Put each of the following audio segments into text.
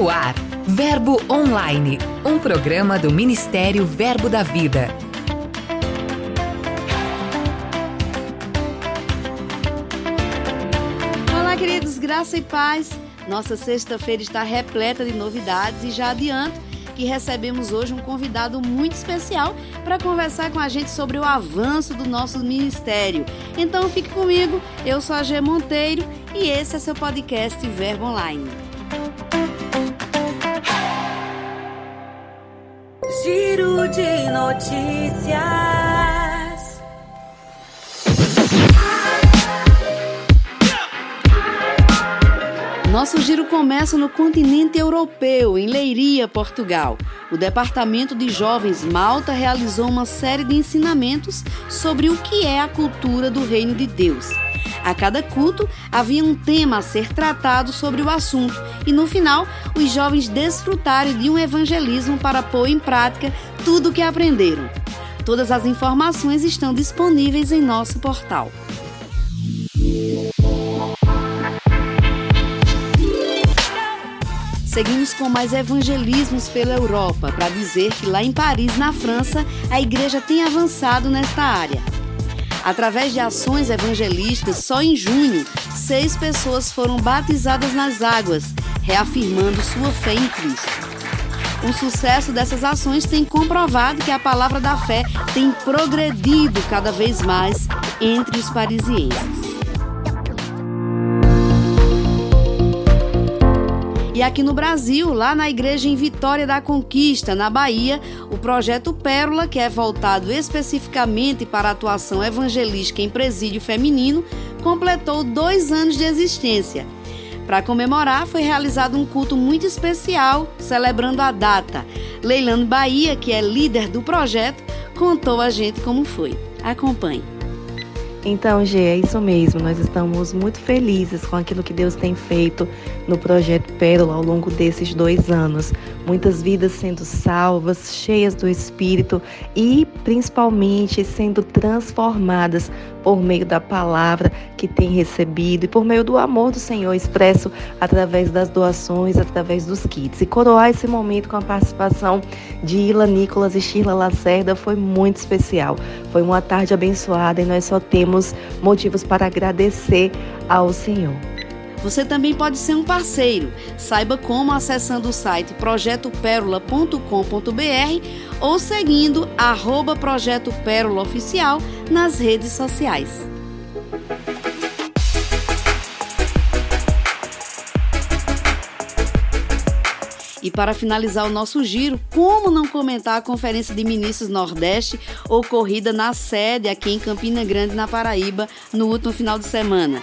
No ar, Verbo Online, um programa do Ministério Verbo da Vida. Olá, queridos, graça e paz. Nossa sexta-feira está repleta de novidades e já adianto que recebemos hoje um convidado muito especial para conversar com a gente sobre o avanço do nosso ministério. Então fique comigo, eu sou a G Monteiro e esse é seu podcast Verbo Online. Giro de notícias. Nosso giro começa no continente europeu, em Leiria, Portugal. O Departamento de Jovens Malta realizou uma série de ensinamentos sobre o que é a cultura do Reino de Deus. A cada culto havia um tema a ser tratado sobre o assunto e no final os jovens desfrutaram de um evangelismo para pôr em prática tudo o que aprenderam. Todas as informações estão disponíveis em nosso portal. Seguimos com mais evangelismos pela Europa para dizer que lá em Paris, na França, a igreja tem avançado nesta área. Através de ações evangelísticas, só em junho, seis pessoas foram batizadas nas águas, reafirmando sua fé em Cristo. O sucesso dessas ações tem comprovado que a palavra da fé tem progredido cada vez mais entre os parisienses. E aqui no Brasil, lá na igreja em Vitória da Conquista, na Bahia, o projeto Pérola, que é voltado especificamente para a atuação evangelística em presídio feminino, completou dois anos de existência. Para comemorar, foi realizado um culto muito especial, celebrando a data. Leilano Bahia, que é líder do projeto, contou a gente como foi. Acompanhe. Então, Gê, é isso mesmo. Nós estamos muito felizes com aquilo que Deus tem feito no projeto Pérola ao longo desses dois anos. Muitas vidas sendo salvas, cheias do Espírito e principalmente sendo transformadas por meio da palavra que tem recebido e por meio do amor do Senhor expresso através das doações, através dos kits. E coroar esse momento com a participação de Ila Nicolas e Sheila Lacerda foi muito especial. Foi uma tarde abençoada e nós só temos motivos para agradecer ao Senhor. Você também pode ser um parceiro. Saiba como acessando o site projetoperola.com.br ou seguindo arroba Projeto Pérola Oficial nas redes sociais. E para finalizar o nosso giro, como não comentar a Conferência de Ministros Nordeste ocorrida na sede aqui em Campina Grande, na Paraíba, no último final de semana?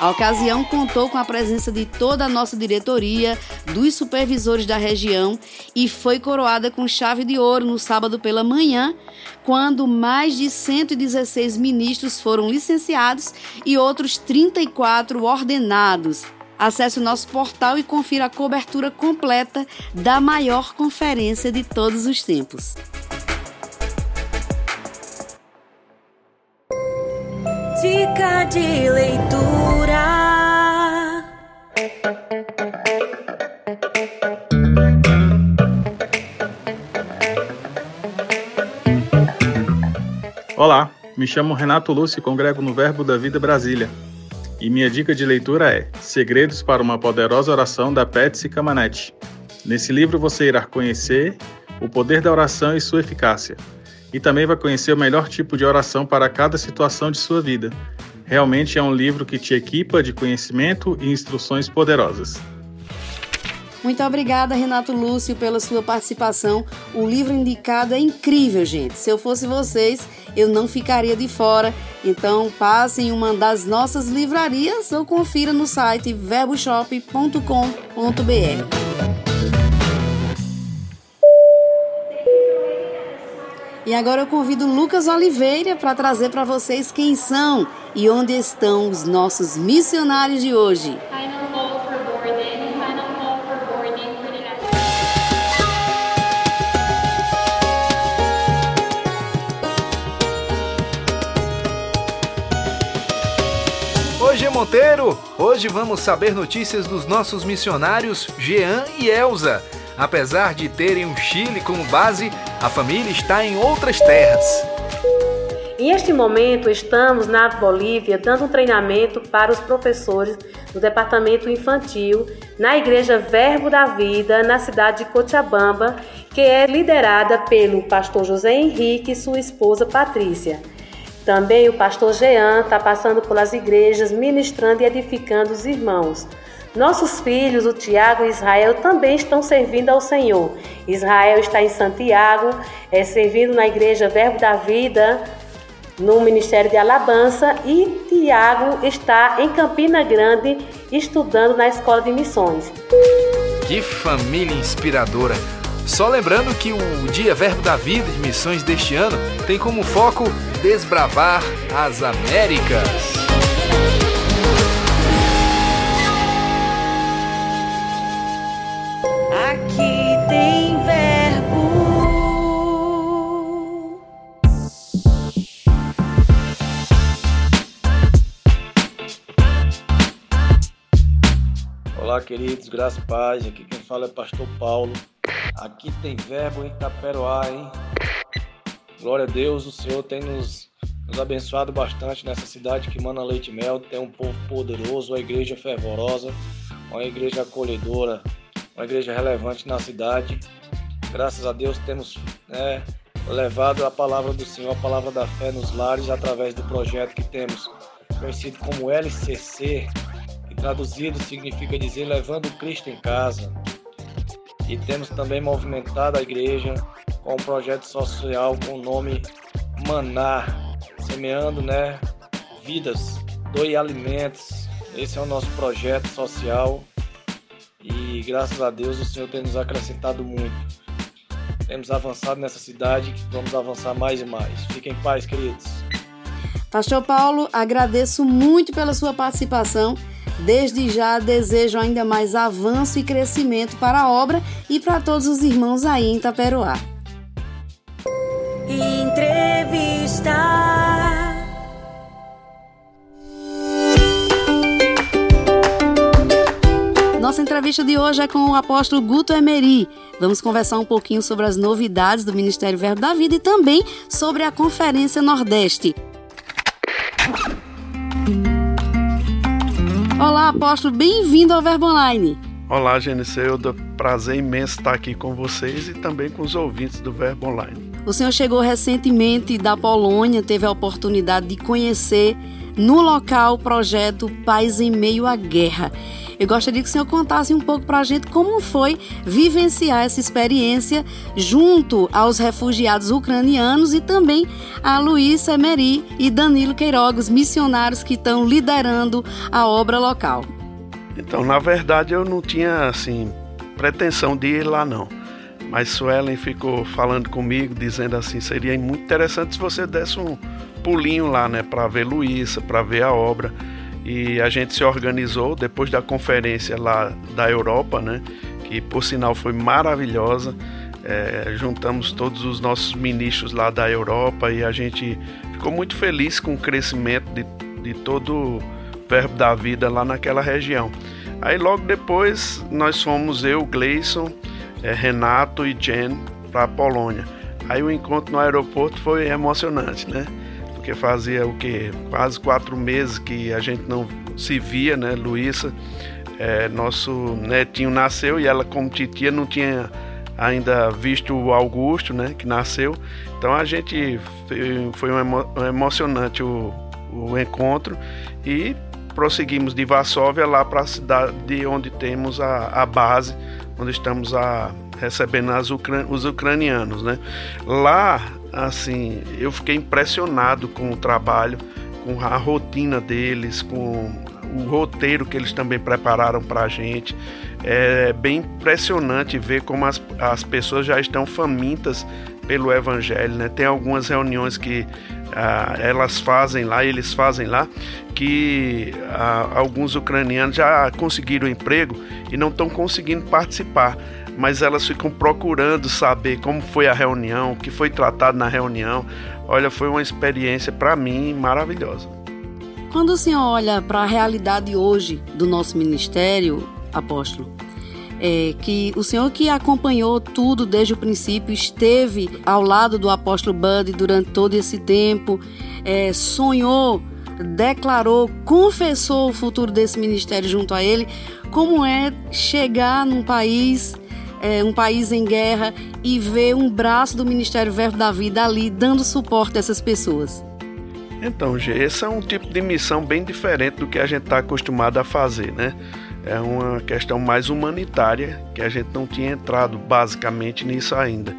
A ocasião contou com a presença de toda a nossa diretoria, dos supervisores da região e foi coroada com chave de ouro no sábado pela manhã, quando mais de 116 ministros foram licenciados e outros 34 ordenados. Acesse o nosso portal e confira a cobertura completa da maior conferência de todos os tempos. Dica de leitura. Olá, me chamo Renato Lúcio e congrego no Verbo da Vida Brasília. E minha dica de leitura é Segredos para uma Poderosa Oração da Patsy Camanete. Nesse livro você irá conhecer o poder da oração e sua eficácia e também vai conhecer o melhor tipo de oração para cada situação de sua vida. Realmente é um livro que te equipa de conhecimento e instruções poderosas. Muito obrigada, Renato Lúcio, pela sua participação. O livro indicado é incrível, gente. Se eu fosse vocês, eu não ficaria de fora. Então, passe em uma das nossas livrarias ou confira no site verboshop.com.br. E agora eu convido Lucas Oliveira para trazer para vocês quem são e onde estão os nossos missionários de hoje. Monteiro! Hoje vamos saber notícias dos nossos missionários Jean e Elza. Apesar de terem o Chile como base, a família está em outras terras. E este momento estamos na Bolívia dando um treinamento para os professores do departamento infantil na Igreja Verbo da Vida, na cidade de Cochabamba, que é liderada pelo pastor José Henrique e sua esposa Patrícia. Também o pastor Jean está passando pelas igrejas, ministrando e edificando os irmãos. Nossos filhos, o Tiago e Israel, também estão servindo ao Senhor. Israel está em Santiago, é, servindo na igreja Verbo da Vida, no Ministério de Alabança, e Tiago está em Campina Grande, estudando na Escola de Missões. Que família inspiradora! Só lembrando que o Dia Verbo da Vida de Missões deste ano tem como foco desbravar as Américas. Aqui tem verbo. Olá, queridos, graças e paz. Aqui quem fala é Pastor Paulo. Aqui tem verbo em Itaperoá, hein? Glória a Deus, o Senhor tem nos, nos abençoado bastante nessa cidade que mana leite e mel. Tem um povo poderoso, uma igreja fervorosa, uma igreja acolhedora, uma igreja relevante na cidade. Graças a Deus temos né, levado a palavra do Senhor, a palavra da fé nos lares através do projeto que temos, conhecido como LCC, que traduzido significa dizer levando Cristo em casa e temos também movimentado a igreja com um projeto social com o nome Maná, semeando né, vidas, doe alimentos. Esse é o nosso projeto social e graças a Deus o Senhor tem nos acrescentado muito. Temos avançado nessa cidade, vamos avançar mais e mais. Fiquem em paz, queridos. Pastor Paulo, agradeço muito pela sua participação Desde já desejo ainda mais avanço e crescimento para a obra e para todos os irmãos aí em Taperoá. Entrevista. Nossa entrevista de hoje é com o apóstolo Guto Emery. Vamos conversar um pouquinho sobre as novidades do Ministério Verbo da Vida e também sobre a Conferência Nordeste. Olá, apóstolo, bem-vindo ao Verbo Online. Olá, Geniceu, prazer imenso estar aqui com vocês e também com os ouvintes do Verbo Online. O senhor chegou recentemente da Polônia, teve a oportunidade de conhecer no local o projeto Paz em Meio à Guerra. Eu gostaria que o senhor contasse um pouco para a gente como foi vivenciar essa experiência junto aos refugiados ucranianos e também a Luísa Emery e Danilo Queiroga, os missionários que estão liderando a obra local. Então, na verdade, eu não tinha assim pretensão de ir lá não. Mas Suelen ficou falando comigo, dizendo assim, seria muito interessante se você desse um pulinho lá, né, para ver Luísa, para ver a obra e a gente se organizou depois da conferência lá da Europa, né? Que por sinal foi maravilhosa. É, juntamos todos os nossos ministros lá da Europa e a gente ficou muito feliz com o crescimento de, de todo o verbo da vida lá naquela região. Aí logo depois nós fomos eu, Gleison, é, Renato e Jen para a Polônia. Aí o encontro no aeroporto foi emocionante, né? Porque fazia o que quase quatro meses que a gente não se via, né, Luísa? É, nosso netinho nasceu e ela, como titia, não tinha ainda visto o Augusto, né, que nasceu. Então a gente foi, um emo, emocionante o, o encontro e prosseguimos de Varsóvia lá para a cidade onde temos a, a base, onde estamos a, recebendo as ucran os ucranianos, né? Lá assim, eu fiquei impressionado com o trabalho, com a rotina deles, com o roteiro que eles também prepararam para a gente. É bem impressionante ver como as, as pessoas já estão famintas pelo Evangelho. Né? Tem algumas reuniões que ah, elas fazem lá, eles fazem lá, que ah, alguns ucranianos já conseguiram emprego e não estão conseguindo participar mas elas ficam procurando saber como foi a reunião, o que foi tratado na reunião. Olha, foi uma experiência para mim maravilhosa. Quando o senhor olha para a realidade hoje do nosso ministério, apóstolo, é, que o senhor que acompanhou tudo desde o princípio, esteve ao lado do apóstolo Bud durante todo esse tempo, é, sonhou, declarou, confessou o futuro desse ministério junto a ele, como é chegar num país, é, um país em guerra e ver um braço do Ministério Verbo da Vida ali dando suporte a essas pessoas? Então, Gê, esse é um tipo de missão bem diferente do que a gente está acostumado a fazer, né? É uma questão mais humanitária que a gente não tinha entrado basicamente nisso ainda.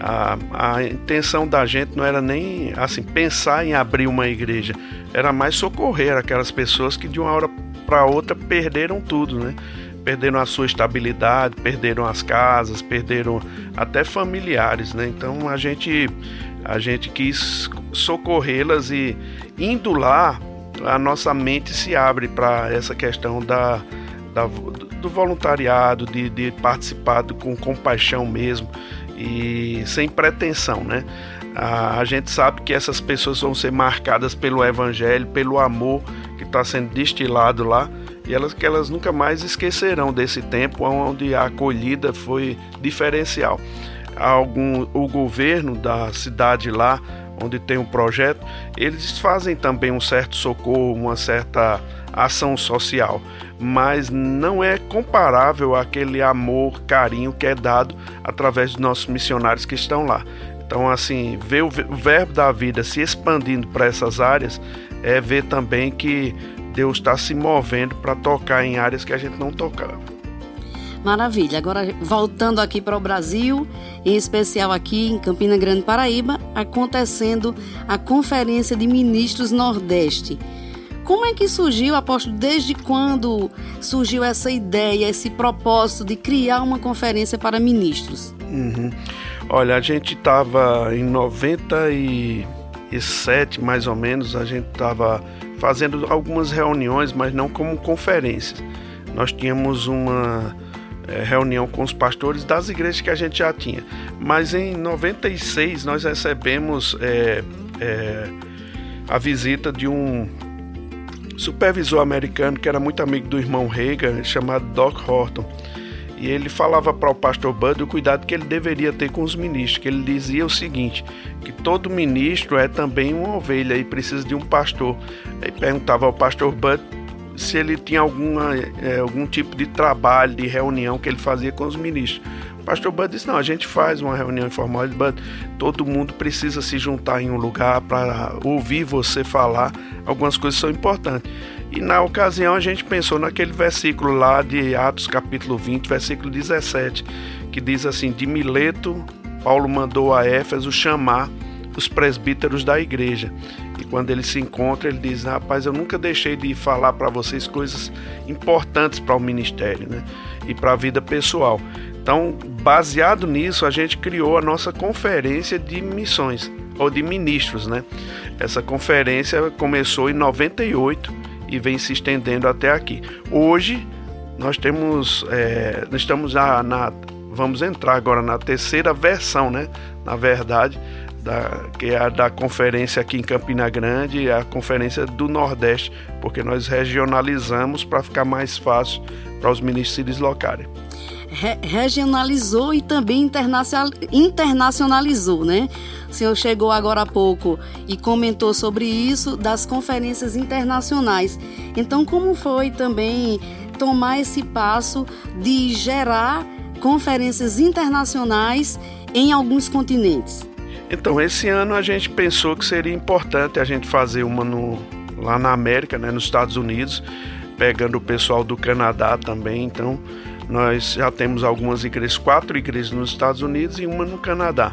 A, a intenção da gente não era nem assim pensar em abrir uma igreja, era mais socorrer aquelas pessoas que de uma hora para outra perderam tudo, né? Perderam a sua estabilidade, perderam as casas, perderam até familiares, né? Então a gente a gente quis socorrê-las e indo lá a nossa mente se abre para essa questão da, da, do voluntariado, de, de participar com compaixão mesmo e sem pretensão, né? A, a gente sabe que essas pessoas vão ser marcadas pelo evangelho, pelo amor que está sendo destilado lá e elas que elas nunca mais esquecerão desse tempo onde a acolhida foi diferencial. Algum, o governo da cidade lá onde tem um projeto, eles fazem também um certo socorro, uma certa ação social, mas não é comparável àquele amor, carinho que é dado através dos nossos missionários que estão lá. Então, assim, ver o verbo da vida se expandindo para essas áreas é ver também que Deus está se movendo para tocar em áreas que a gente não tocava. Maravilha. Agora, voltando aqui para o Brasil, em especial aqui em Campina Grande, Paraíba, acontecendo a Conferência de Ministros Nordeste. Como é que surgiu, apóstolo, desde quando surgiu essa ideia, esse propósito de criar uma conferência para ministros? Uhum. Olha, a gente estava em 97, mais ou menos, a gente estava fazendo algumas reuniões, mas não como conferências. Nós tínhamos uma é, reunião com os pastores das igrejas que a gente já tinha. Mas em 96 nós recebemos é, é, a visita de um supervisor americano que era muito amigo do irmão Reagan, chamado Doc Horton. E ele falava para o pastor Bud o cuidado que ele deveria ter com os ministros, que ele dizia o seguinte, que todo ministro é também uma ovelha e precisa de um pastor. Aí perguntava ao pastor Bud se ele tinha alguma, é, algum tipo de trabalho, de reunião que ele fazia com os ministros. O pastor Bud disse: Não, a gente faz uma reunião informal, Bud, todo mundo precisa se juntar em um lugar para ouvir você falar. Algumas coisas são importantes. E na ocasião a gente pensou naquele versículo lá de Atos capítulo 20, versículo 17, que diz assim: De Mileto, Paulo mandou a Éfeso chamar os presbíteros da igreja. E quando ele se encontra, ele diz: Rapaz, eu nunca deixei de falar para vocês coisas importantes para o ministério né? e para a vida pessoal. Então, baseado nisso, a gente criou a nossa conferência de missões ou de ministros, né? Essa conferência começou em 98 e vem se estendendo até aqui. Hoje nós temos, é, estamos já na, vamos entrar agora na terceira versão, né? Na verdade, da, que é a da conferência aqui em Campina Grande, a conferência do Nordeste, porque nós regionalizamos para ficar mais fácil para os ministros se deslocarem re regionalizou e também internacionalizou, né? O senhor chegou agora há pouco e comentou sobre isso das conferências internacionais. Então, como foi também tomar esse passo de gerar conferências internacionais em alguns continentes? Então, esse ano a gente pensou que seria importante a gente fazer uma no, lá na América, né, nos Estados Unidos, pegando o pessoal do Canadá também. Então, nós já temos algumas igrejas, quatro igrejas nos Estados Unidos e uma no Canadá.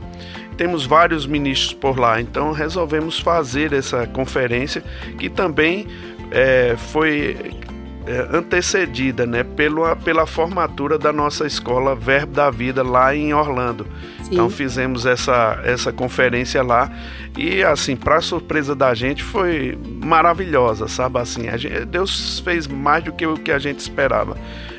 Temos vários ministros por lá, então resolvemos fazer essa conferência que também é, foi é, antecedida né, pela, pela formatura da nossa escola Verbo da Vida lá em Orlando. Sim. Então fizemos essa, essa conferência lá e assim, para surpresa da gente, foi maravilhosa, sabe assim, gente, Deus fez mais do que o que a gente esperava.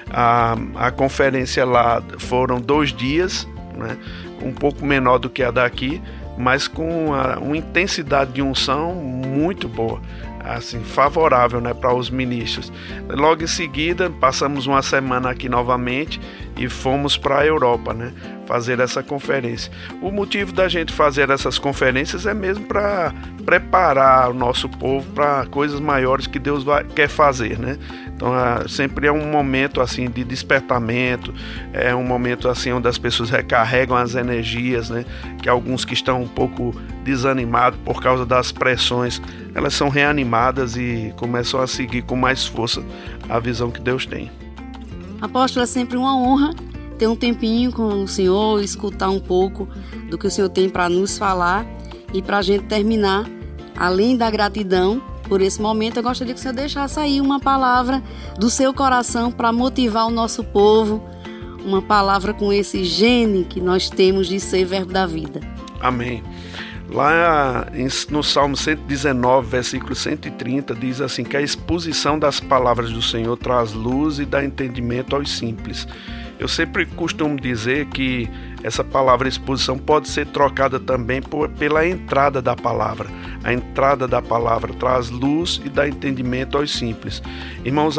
A, a conferência lá foram dois dias, né? um pouco menor do que a daqui, mas com uma, uma intensidade de unção muito boa. assim favorável né, para os ministros. Logo em seguida, passamos uma semana aqui novamente e fomos para a Europa, né, fazer essa conferência. O motivo da gente fazer essas conferências é mesmo para preparar o nosso povo para coisas maiores que Deus vai, quer fazer, né? Então, é, sempre é um momento assim de despertamento, é um momento assim onde as pessoas recarregam as energias, né? Que alguns que estão um pouco desanimados por causa das pressões, elas são reanimadas e começam a seguir com mais força a visão que Deus tem. Apóstolo, é sempre uma honra ter um tempinho com o senhor, escutar um pouco do que o senhor tem para nos falar e para a gente terminar, além da gratidão por esse momento, eu gostaria que o senhor deixasse aí uma palavra do seu coração para motivar o nosso povo, uma palavra com esse gene que nós temos de ser verbo da vida. Amém. Lá no Salmo 119, versículo 130, diz assim: que a exposição das palavras do Senhor traz luz e dá entendimento aos simples. Eu sempre costumo dizer que essa palavra exposição pode ser trocada também por, pela entrada da palavra. A entrada da palavra traz luz e dá entendimento aos simples. Irmãos,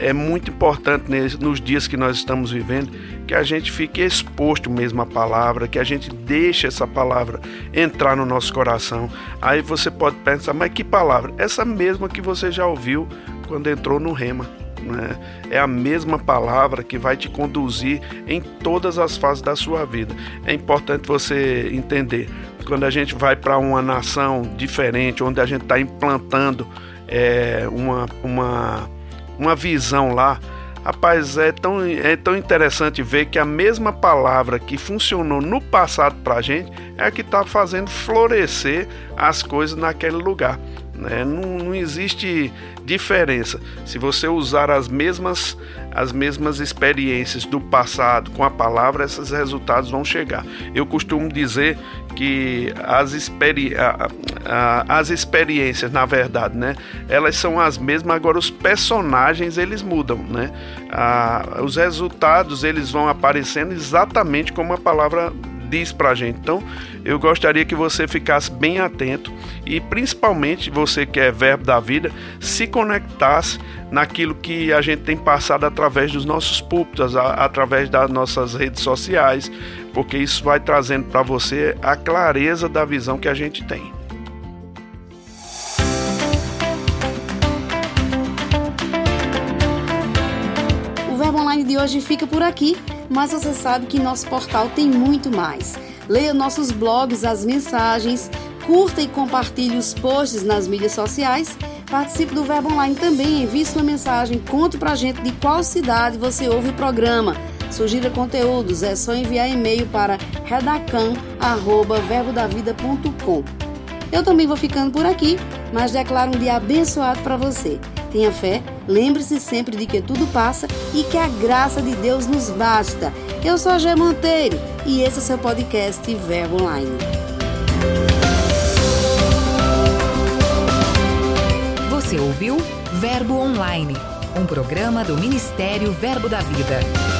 é muito importante nos dias que nós estamos vivendo que a gente fique exposto mesmo à palavra, que a gente deixe essa palavra entrar no nosso coração. Aí você pode pensar, mas que palavra? Essa mesma que você já ouviu quando entrou no rema. Né? É a mesma palavra que vai te conduzir em todas as fases da sua vida. É importante você entender. Quando a gente vai para uma nação diferente, onde a gente está implantando é, uma, uma, uma visão lá, Rapaz, é tão, é tão interessante ver que a mesma palavra que funcionou no passado para a gente é a que está fazendo florescer as coisas naquele lugar. Né? Não, não existe diferença. Se você usar as mesmas, as mesmas experiências do passado com a palavra, esses resultados vão chegar. Eu costumo dizer que as, experi a, a, as experiências, na verdade, né, elas são as mesmas, agora os personagens eles mudam, né? os resultados eles vão aparecendo exatamente como a palavra diz pra gente. Então, eu gostaria que você ficasse bem atento e principalmente você que é verbo da vida, se conectasse naquilo que a gente tem passado através dos nossos púlpitos, através das nossas redes sociais, porque isso vai trazendo para você a clareza da visão que a gente tem. O Verbo Online de hoje fica por aqui mas você sabe que nosso portal tem muito mais. Leia nossos blogs, as mensagens, curta e compartilhe os posts nas mídias sociais. Participe do Verbo Online também, envie sua mensagem, conte pra gente de qual cidade você ouve o programa. Sugira conteúdos, é só enviar e-mail para redacan@verbodavida.com. Eu também vou ficando por aqui, mas declaro um dia abençoado para você. Tenha fé, lembre-se sempre de que tudo passa e que a graça de Deus nos basta. Eu sou a Gé Monteiro e esse é o seu podcast Verbo Online. Você ouviu Verbo Online, um programa do Ministério Verbo da Vida.